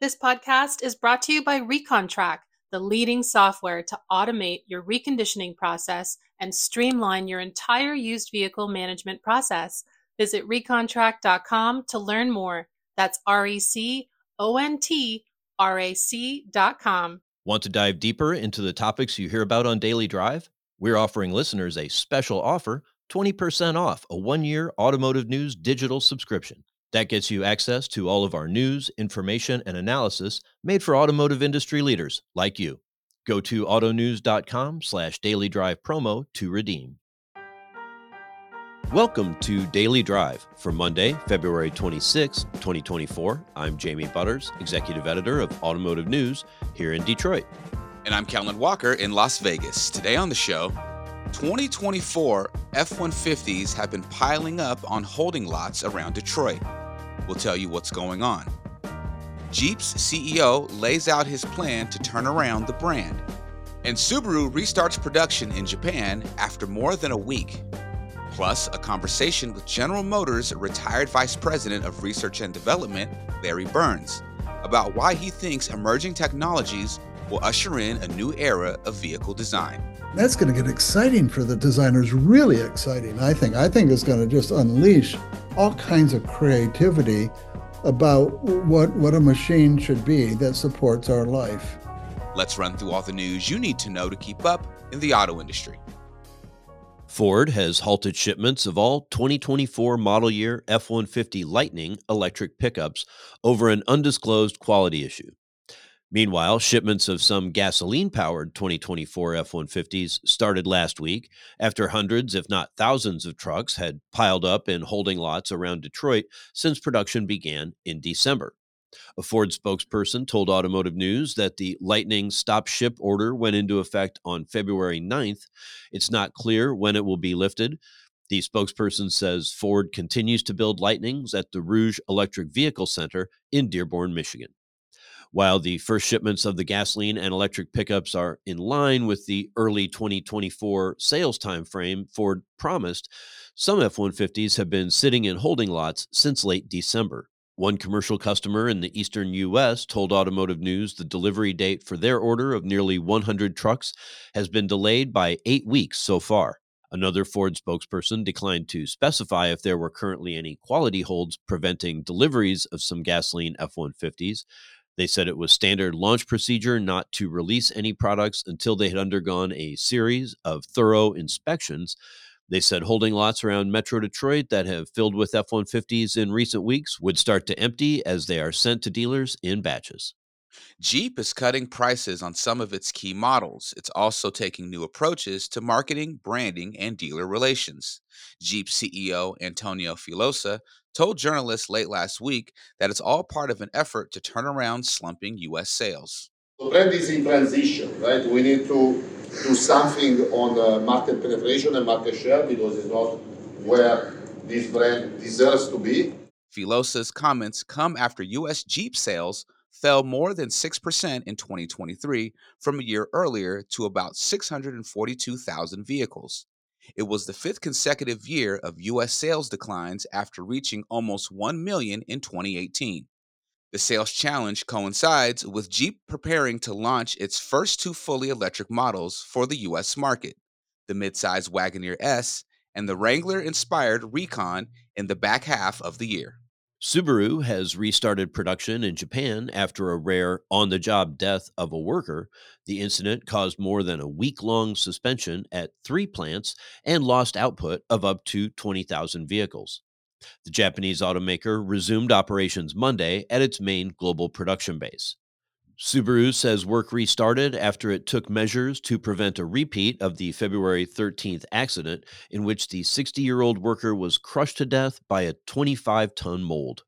This podcast is brought to you by ReconTrack, the leading software to automate your reconditioning process and streamline your entire used vehicle management process. Visit recontrack.com to learn more. That's R E C O N T R A C.com. Want to dive deeper into the topics you hear about on Daily Drive? We're offering listeners a special offer 20% off a one year automotive news digital subscription. That gets you access to all of our news, information, and analysis made for automotive industry leaders like you. Go to autonews.com slash daily drive promo to redeem. Welcome to Daily Drive for Monday, February 26, 2024. I'm Jamie Butters, Executive Editor of Automotive News here in Detroit. And I'm Kellen Walker in Las Vegas. Today on the show, 2024 F 150s have been piling up on holding lots around Detroit. We'll tell you what's going on. Jeep's CEO lays out his plan to turn around the brand. And Subaru restarts production in Japan after more than a week. Plus, a conversation with General Motors' retired Vice President of Research and Development, Larry Burns, about why he thinks emerging technologies will usher in a new era of vehicle design. That's going to get exciting for the designers, really exciting, I think. I think it's going to just unleash all kinds of creativity about what, what a machine should be that supports our life. Let's run through all the news you need to know to keep up in the auto industry. Ford has halted shipments of all 2024 model year F 150 Lightning electric pickups over an undisclosed quality issue. Meanwhile, shipments of some gasoline powered 2024 F 150s started last week after hundreds, if not thousands, of trucks had piled up in holding lots around Detroit since production began in December. A Ford spokesperson told Automotive News that the Lightning stop ship order went into effect on February 9th. It's not clear when it will be lifted. The spokesperson says Ford continues to build Lightnings at the Rouge Electric Vehicle Center in Dearborn, Michigan. While the first shipments of the gasoline and electric pickups are in line with the early 2024 sales timeframe Ford promised, some F 150s have been sitting in holding lots since late December. One commercial customer in the eastern U.S. told Automotive News the delivery date for their order of nearly 100 trucks has been delayed by eight weeks so far. Another Ford spokesperson declined to specify if there were currently any quality holds preventing deliveries of some gasoline F 150s. They said it was standard launch procedure not to release any products until they had undergone a series of thorough inspections. They said holding lots around Metro Detroit that have filled with F 150s in recent weeks would start to empty as they are sent to dealers in batches. Jeep is cutting prices on some of its key models. It's also taking new approaches to marketing, branding, and dealer relations. Jeep CEO Antonio Filosa told journalists late last week that it's all part of an effort to turn around slumping U.S. sales. The brand is in transition, right? We need to do something on the market penetration and market share because it's not where this brand deserves to be. Filosa's comments come after U.S. Jeep sales fell more than 6% in 2023 from a year earlier to about 642,000 vehicles. It was the fifth consecutive year of U.S. sales declines after reaching almost 1 million in 2018. The sales challenge coincides with Jeep preparing to launch its first two fully electric models for the U.S. market the midsize Wagoneer S and the Wrangler inspired Recon in the back half of the year. Subaru has restarted production in Japan after a rare on the job death of a worker. The incident caused more than a week long suspension at three plants and lost output of up to 20,000 vehicles. The Japanese automaker resumed operations Monday at its main global production base. Subaru says work restarted after it took measures to prevent a repeat of the February 13th accident in which the 60 year old worker was crushed to death by a 25 ton mold.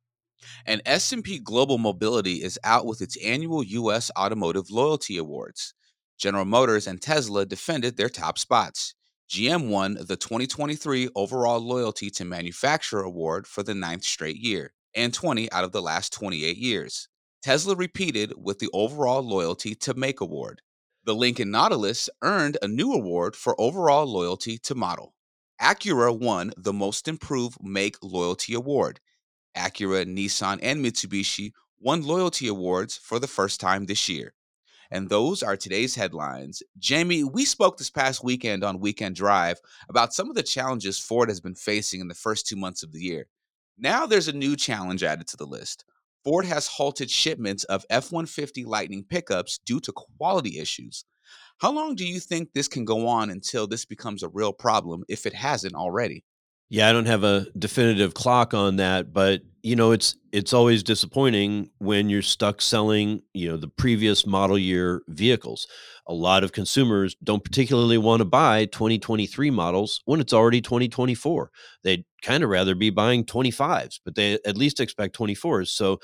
And S&P Global Mobility is out with its annual US Automotive Loyalty Awards. General Motors and Tesla defended their top spots. GM won the 2023 Overall Loyalty to Manufacturer Award for the ninth straight year, and 20 out of the last 28 years. Tesla repeated with the Overall Loyalty to Make Award. The Lincoln Nautilus earned a new award for Overall Loyalty to Model. Acura won the Most Improved Make Loyalty Award. Acura, Nissan, and Mitsubishi won loyalty awards for the first time this year. And those are today's headlines. Jamie, we spoke this past weekend on Weekend Drive about some of the challenges Ford has been facing in the first two months of the year. Now there's a new challenge added to the list. Ford has halted shipments of F 150 Lightning pickups due to quality issues. How long do you think this can go on until this becomes a real problem, if it hasn't already? Yeah, I don't have a definitive clock on that, but you know, it's it's always disappointing when you're stuck selling, you know, the previous model year vehicles. A lot of consumers don't particularly want to buy 2023 models when it's already 2024. They'd kind of rather be buying 25s, but they at least expect 24s. So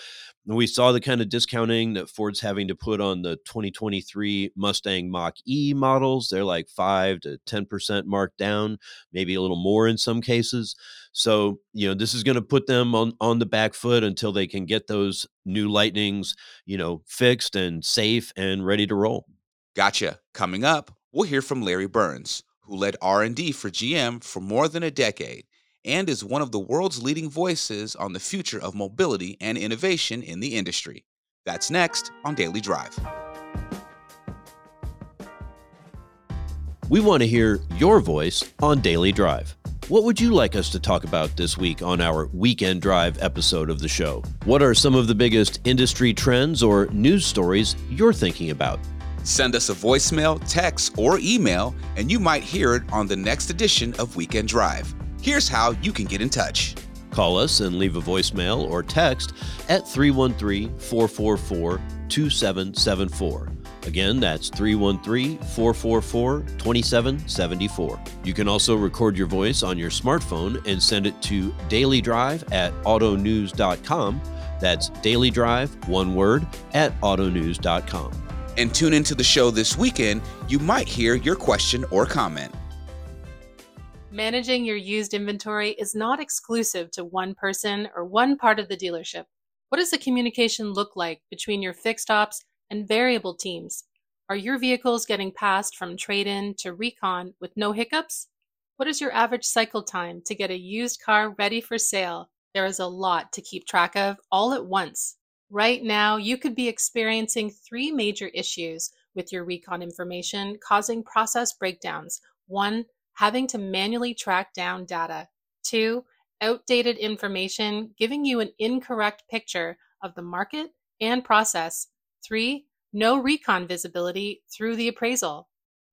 we saw the kind of discounting that Ford's having to put on the 2023 Mustang Mach E models. They're like 5 to 10% marked down, maybe a little more in some cases. So, you know, this is going to put them on, on the back foot until they can get those new Lightnings, you know, fixed and safe and ready to roll. Gotcha. Coming up, we'll hear from Larry Burns, who led R&D for GM for more than a decade and is one of the world's leading voices on the future of mobility and innovation in the industry. That's next on Daily Drive. We want to hear your voice on Daily Drive. What would you like us to talk about this week on our Weekend Drive episode of the show? What are some of the biggest industry trends or news stories you're thinking about? Send us a voicemail, text, or email, and you might hear it on the next edition of Weekend Drive. Here's how you can get in touch. Call us and leave a voicemail or text at 313 444 2774. Again, that's 313 444 2774. You can also record your voice on your smartphone and send it to dailydrive at autonews.com. That's dailydrive, one word, at autonews.com. And tune into the show this weekend. You might hear your question or comment. Managing your used inventory is not exclusive to one person or one part of the dealership. What does the communication look like between your fixed ops and variable teams. Are your vehicles getting passed from trade in to recon with no hiccups? What is your average cycle time to get a used car ready for sale? There is a lot to keep track of all at once. Right now, you could be experiencing three major issues with your recon information causing process breakdowns. One, having to manually track down data. Two, outdated information giving you an incorrect picture of the market and process. Three, no recon visibility through the appraisal.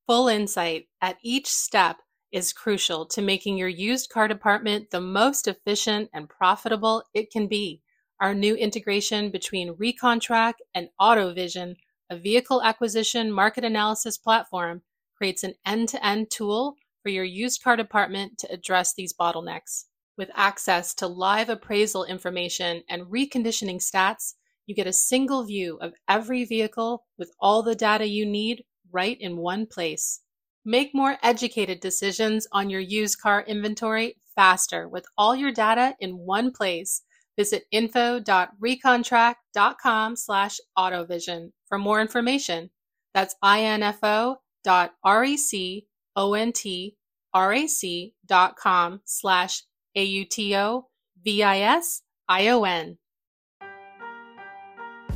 Full insight at each step is crucial to making your used car department the most efficient and profitable it can be. Our new integration between ReconTrack and AutoVision, a vehicle acquisition market analysis platform, creates an end to end tool for your used car department to address these bottlenecks. With access to live appraisal information and reconditioning stats, you get a single view of every vehicle with all the data you need right in one place. Make more educated decisions on your used car inventory faster with all your data in one place. Visit info.recontrack.com slash autovision for more information. That's info.recontrack.com slash A-U-T-O-V-I-S-I-O-N.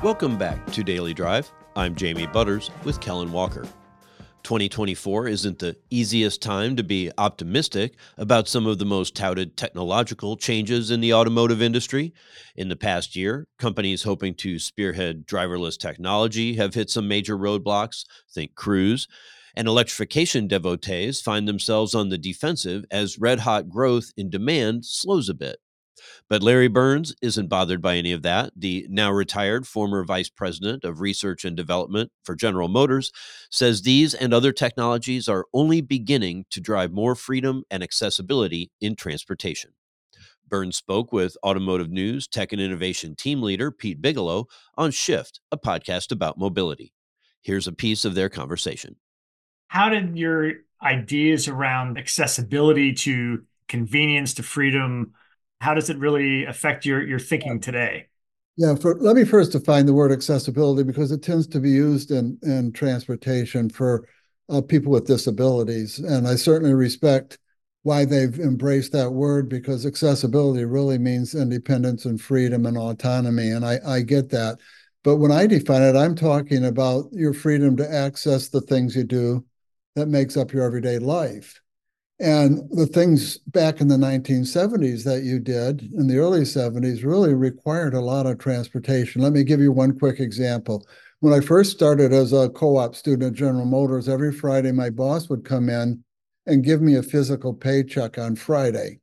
Welcome back to Daily Drive. I'm Jamie Butters with Kellen Walker. 2024 isn't the easiest time to be optimistic about some of the most touted technological changes in the automotive industry. In the past year, companies hoping to spearhead driverless technology have hit some major roadblocks, think Cruise, and electrification devotees find themselves on the defensive as red hot growth in demand slows a bit. But Larry Burns isn't bothered by any of that. The now retired former vice president of research and development for General Motors says these and other technologies are only beginning to drive more freedom and accessibility in transportation. Burns spoke with Automotive News Tech and Innovation team leader Pete Bigelow on Shift, a podcast about mobility. Here's a piece of their conversation. How did your ideas around accessibility to convenience to freedom how does it really affect your your thinking today? Yeah, for, let me first define the word accessibility because it tends to be used in in transportation for uh, people with disabilities, and I certainly respect why they've embraced that word because accessibility really means independence and freedom and autonomy. And I, I get that. But when I define it, I'm talking about your freedom to access the things you do that makes up your everyday life. And the things back in the 1970s that you did in the early 70s really required a lot of transportation. Let me give you one quick example. When I first started as a co op student at General Motors, every Friday my boss would come in and give me a physical paycheck on Friday.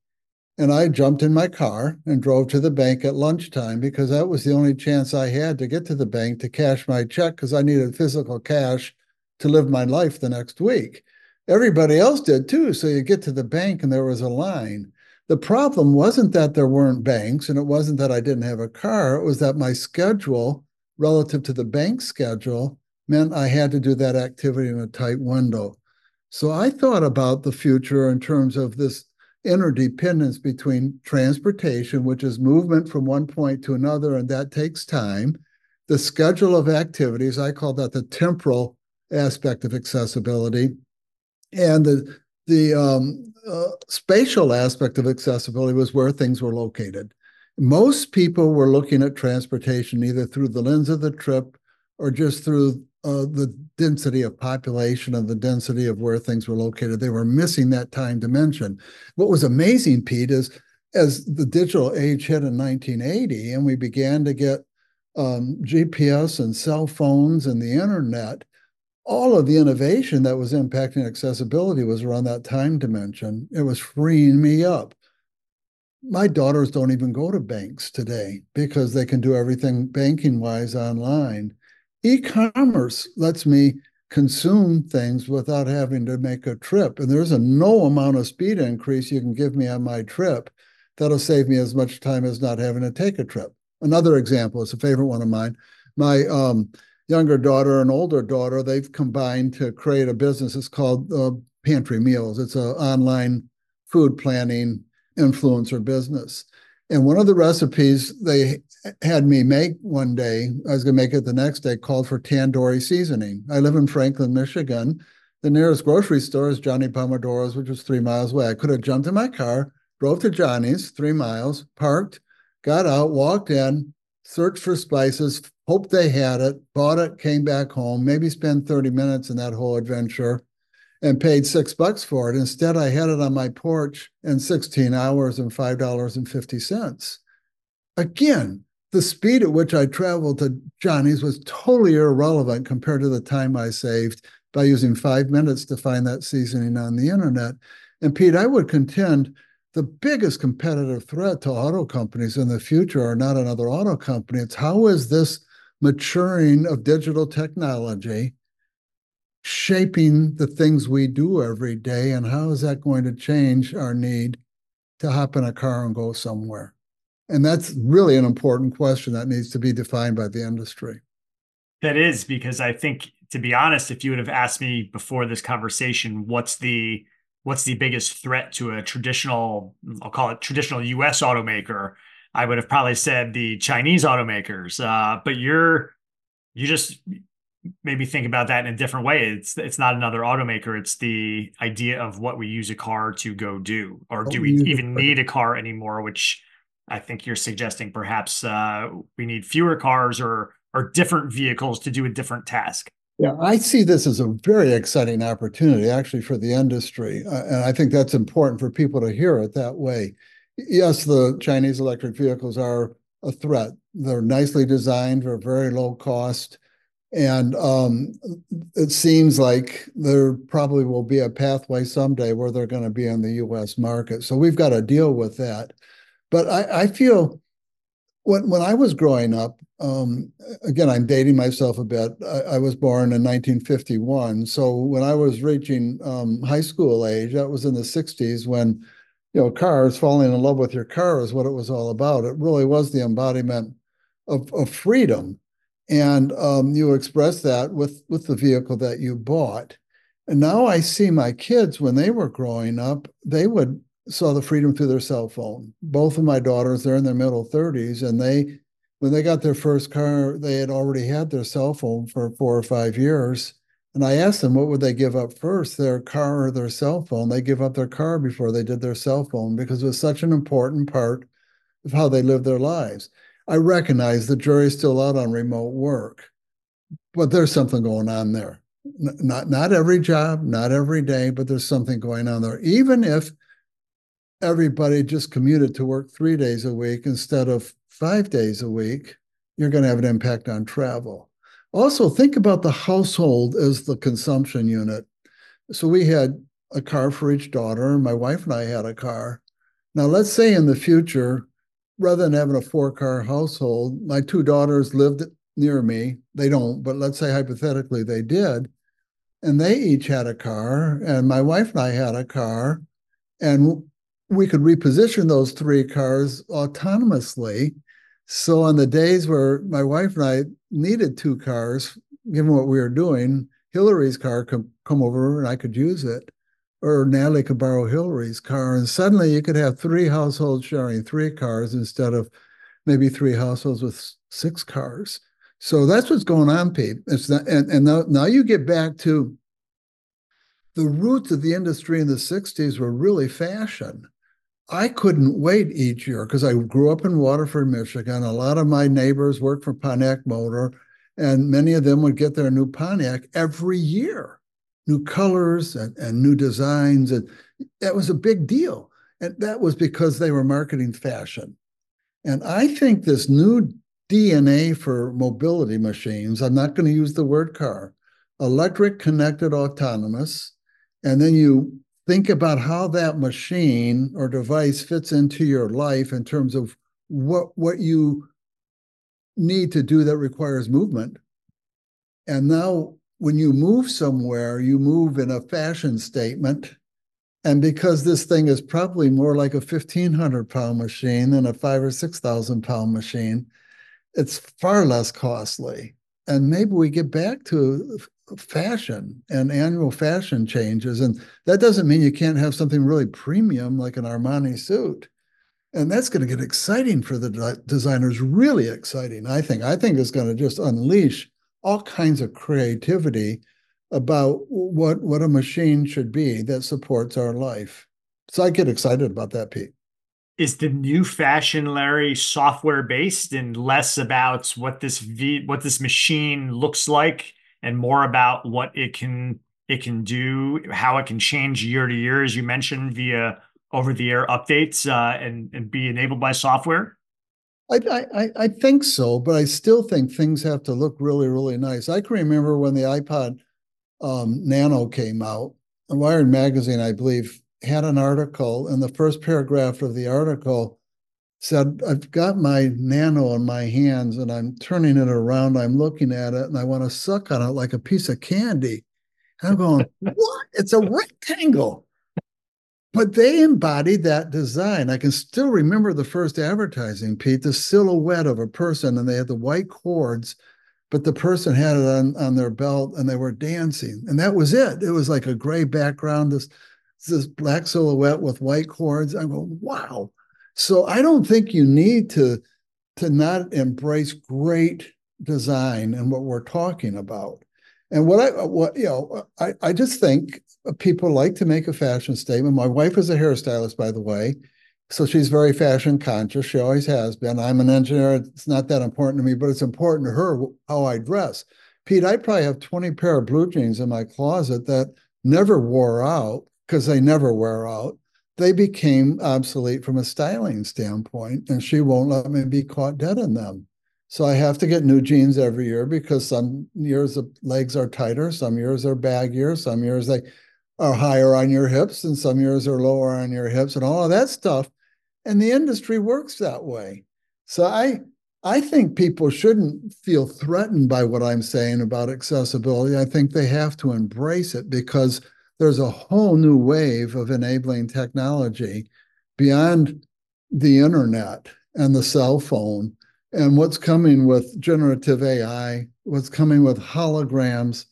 And I jumped in my car and drove to the bank at lunchtime because that was the only chance I had to get to the bank to cash my check because I needed physical cash to live my life the next week. Everybody else did too. So you get to the bank and there was a line. The problem wasn't that there weren't banks and it wasn't that I didn't have a car. It was that my schedule relative to the bank schedule meant I had to do that activity in a tight window. So I thought about the future in terms of this interdependence between transportation, which is movement from one point to another, and that takes time. The schedule of activities, I call that the temporal aspect of accessibility, and the the um, uh, spatial aspect of accessibility was where things were located. Most people were looking at transportation either through the lens of the trip or just through uh, the density of population and the density of where things were located. They were missing that time dimension. What was amazing, Pete, is as the digital age hit in 1980 and we began to get um, GPS and cell phones and the internet, all of the innovation that was impacting accessibility was around that time dimension. It was freeing me up. My daughters don't even go to banks today because they can do everything banking wise online e-commerce lets me consume things without having to make a trip. And there's a no amount of speed increase you can give me on my trip that'll save me as much time as not having to take a trip. Another example is a favorite one of mine. My um, younger daughter and older daughter, they've combined to create a business. It's called uh, Pantry Meals. It's an online food planning influencer business. And one of the recipes they had me make one day, I was going to make it the next day, called for tandoori seasoning. I live in Franklin, Michigan. The nearest grocery store is Johnny Pomodoro's, which was three miles away. I could have jumped in my car, drove to Johnny's, three miles, parked, got out, walked in, searched for spices, hoped they had it, bought it, came back home, maybe spend 30 minutes in that whole adventure and paid six bucks for it. Instead, I had it on my porch in 16 hours and $5.50. Again, the speed at which I traveled to Johnny's was totally irrelevant compared to the time I saved by using five minutes to find that seasoning on the internet. And Pete, I would contend the biggest competitive threat to auto companies in the future are not another auto company. It's how is this maturing of digital technology shaping the things we do every day and how is that going to change our need to hop in a car and go somewhere and that's really an important question that needs to be defined by the industry that is because i think to be honest if you would have asked me before this conversation what's the what's the biggest threat to a traditional i'll call it traditional us automaker i would have probably said the chinese automakers uh, but you're you just maybe think about that in a different way. It's it's not another automaker. It's the idea of what we use a car to go do, or do we even need a car anymore? Which I think you're suggesting perhaps uh, we need fewer cars or or different vehicles to do a different task. Yeah, I see this as a very exciting opportunity actually for the industry. Uh, and I think that's important for people to hear it that way. Yes, the Chinese electric vehicles are a threat. They're nicely designed, they're very low cost. And um, it seems like there probably will be a pathway someday where they're going to be in the US market. So we've got to deal with that. But I, I feel when, when I was growing up, um, again, I'm dating myself a bit. I, I, was born in 1951. So when I was reaching um, high school age, that was in the 60s when, you know, cars, falling in love with your car is what it was all about. It really was the embodiment of, of freedom and um, you express that with with the vehicle that you bought and now i see my kids when they were growing up they would saw the freedom through their cell phone both of my daughters they're in their middle 30s and they when they got their first car they had already had their cell phone for four or five years And I asked them what would they give up first, their car or their cell phone. They give up their car before they did their cell phone because it was such an important part of how they lived their lives. I recognize the jury's still out on remote work, but there's something going on there. Not not every job, not every day, but there's something going on there. Even if everybody just commuted to work three days a week instead of five days a week, you're going to have an impact on travel. Also, think about the household as the consumption unit. So we had a car for each daughter, and my wife and I had a car. Now, let's say in the future, rather than having a four car household, my two daughters lived near me. They don't, but let's say hypothetically they did. And they each had a car, and my wife and I had a car. And we could reposition those three cars autonomously so on the days where my wife and I needed two cars, given what we were doing, Hillary's car could come over and I could use it, or Natalie could borrow Hillary's car, and suddenly you could have three households sharing three cars instead of maybe three households with six cars. So that's what's going on, Pete. It's not, and and now, now you get back to the roots of the industry in the '60s were really fashion. I couldn't wait each year because I grew up in Waterford, Michigan. A lot of my neighbors worked for Pontiac Motor, and many of them would get their new Pontiac every year, new colors and, and new designs. And that was a big deal. And that was because they were marketing fashion. And I think this new DNA for mobility machines, I'm not going to use the word car, electric, connected, autonomous. And then you think about how that machine or device fits into your life in terms of what what you need to do that requires movement. And now when you move somewhere you move in a fashion statement. And because this thing is probably more like a 1500 pound machine than a five or 6000 pound machine it's far less costly. And maybe we get back to fashion and annual fashion changes. And that doesn't mean you can't have something really premium like an Armani suit. And that's going to get exciting for the de- designers, really exciting, I think. I think it's going to just unleash all kinds of creativity about what, what a machine should be that supports our life. So I get excited about that, Pete. Is the new fashion, Larry, software based and less about what this v- what this machine looks like and more about what it can it can do, how it can change year to year, as you mentioned, via over the air updates uh, and and be enabled by software? I, I I think so, but I still think things have to look really really nice. I can remember when the iPod um, Nano came out. Wired magazine, I believe, had an article, and the first paragraph of the article said, I've got my nano in my hands and I'm turning it around. I'm looking at it and I want to suck on it like a piece of candy. And I'm going, what? It's a rectangle. But they embodied that design. I can still remember the first advertising, Pete, the silhouette of a person, and they had the white cords, but the person had it on, on their belt and they were dancing. And that was it. It was like a gray background, this, this black silhouette with white cords. I go, wow so I don't think you need to to not embrace great design and what we're talking about. And what I what you know, I, I just think people like to make a fashion statement. My wife is a hairstylist, by the way. So she's very fashion conscious. She always has been. I'm an engineer. It's not that important to me, but it's important to her how I dress. Pete, I probably have 20 pair of blue jeans in my closet that never wore out because they never wear out they became obsolete from a styling standpoint, and she won't let me be caught dead in them. So I have to get new jeans every year because some years the legs are tighter, some years are baggier, some years they are higher on your hips, and some years are lower on your hips, and all of that stuff. And the industry works that way. So I I think people shouldn't feel threatened by what I'm saying about accessibility. I think they have to embrace it because there's a whole new wave of enabling technology beyond the internet and the cell phone and what's coming with generative AI, what's coming with holograms,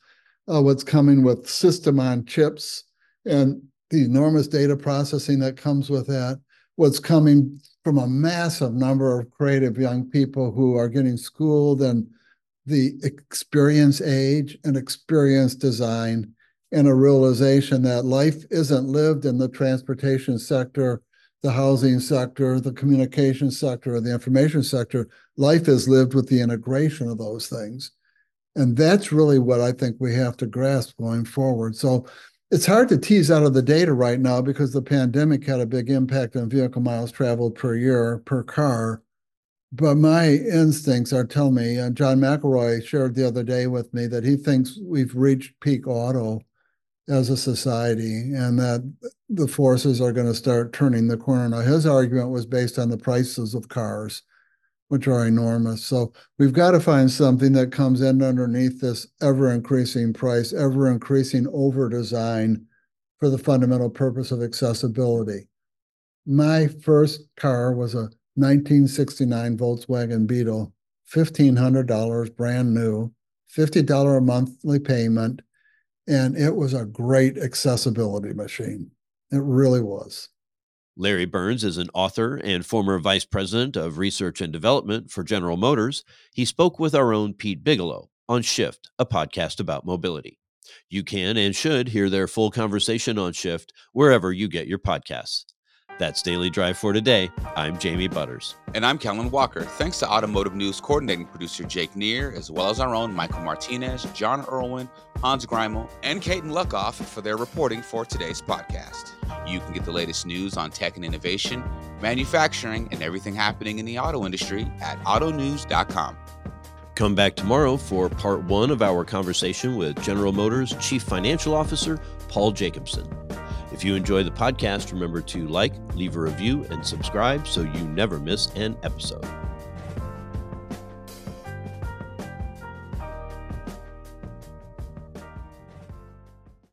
uh, what's coming with system on chips and the enormous data processing that comes with that, what's coming from a massive number of creative young people who are getting schooled and the experience age and experience design and a realization that life isn't lived in the transportation sector, the housing sector, the communication sector, or the information sector. Life is lived with the integration of those things. And that's really what I think we have to grasp going forward. So it's hard to tease out of the data right now because the pandemic had a big impact on vehicle miles traveled per year per car. But my instincts are telling me, uh, John McElroy shared the other day with me that he thinks we've reached peak auto as a society and that the forces are going to start turning the corner. Now, his argument was based on the prices of cars, which are enormous. So we've got to find something that comes in underneath this ever increasing price, ever increasing over design for the fundamental purpose of accessibility. My first car was a 1969 Volkswagen Beetle, $1,500 brand new, $50 a monthly payment and it was a great accessibility machine. It really was. Larry Burns is an author and former vice president of research and development for General Motors. He spoke with our own Pete Bigelow on Shift, a podcast about mobility. You can and should hear their full conversation on Shift wherever you get your podcasts. That's Daily Drive for today. I'm Jamie Butters. And I'm Kellen Walker. Thanks to Automotive News coordinating producer Jake Neer, as well as our own Michael Martinez, John Irwin, Hans Greimel, and Caton Luckoff for their reporting for today's podcast. You can get the latest news on tech and innovation, manufacturing, and everything happening in the auto industry at autonews.com. Come back tomorrow for part one of our conversation with General Motors Chief Financial Officer Paul Jacobson. If you enjoy the podcast, remember to like, leave a review, and subscribe so you never miss an episode.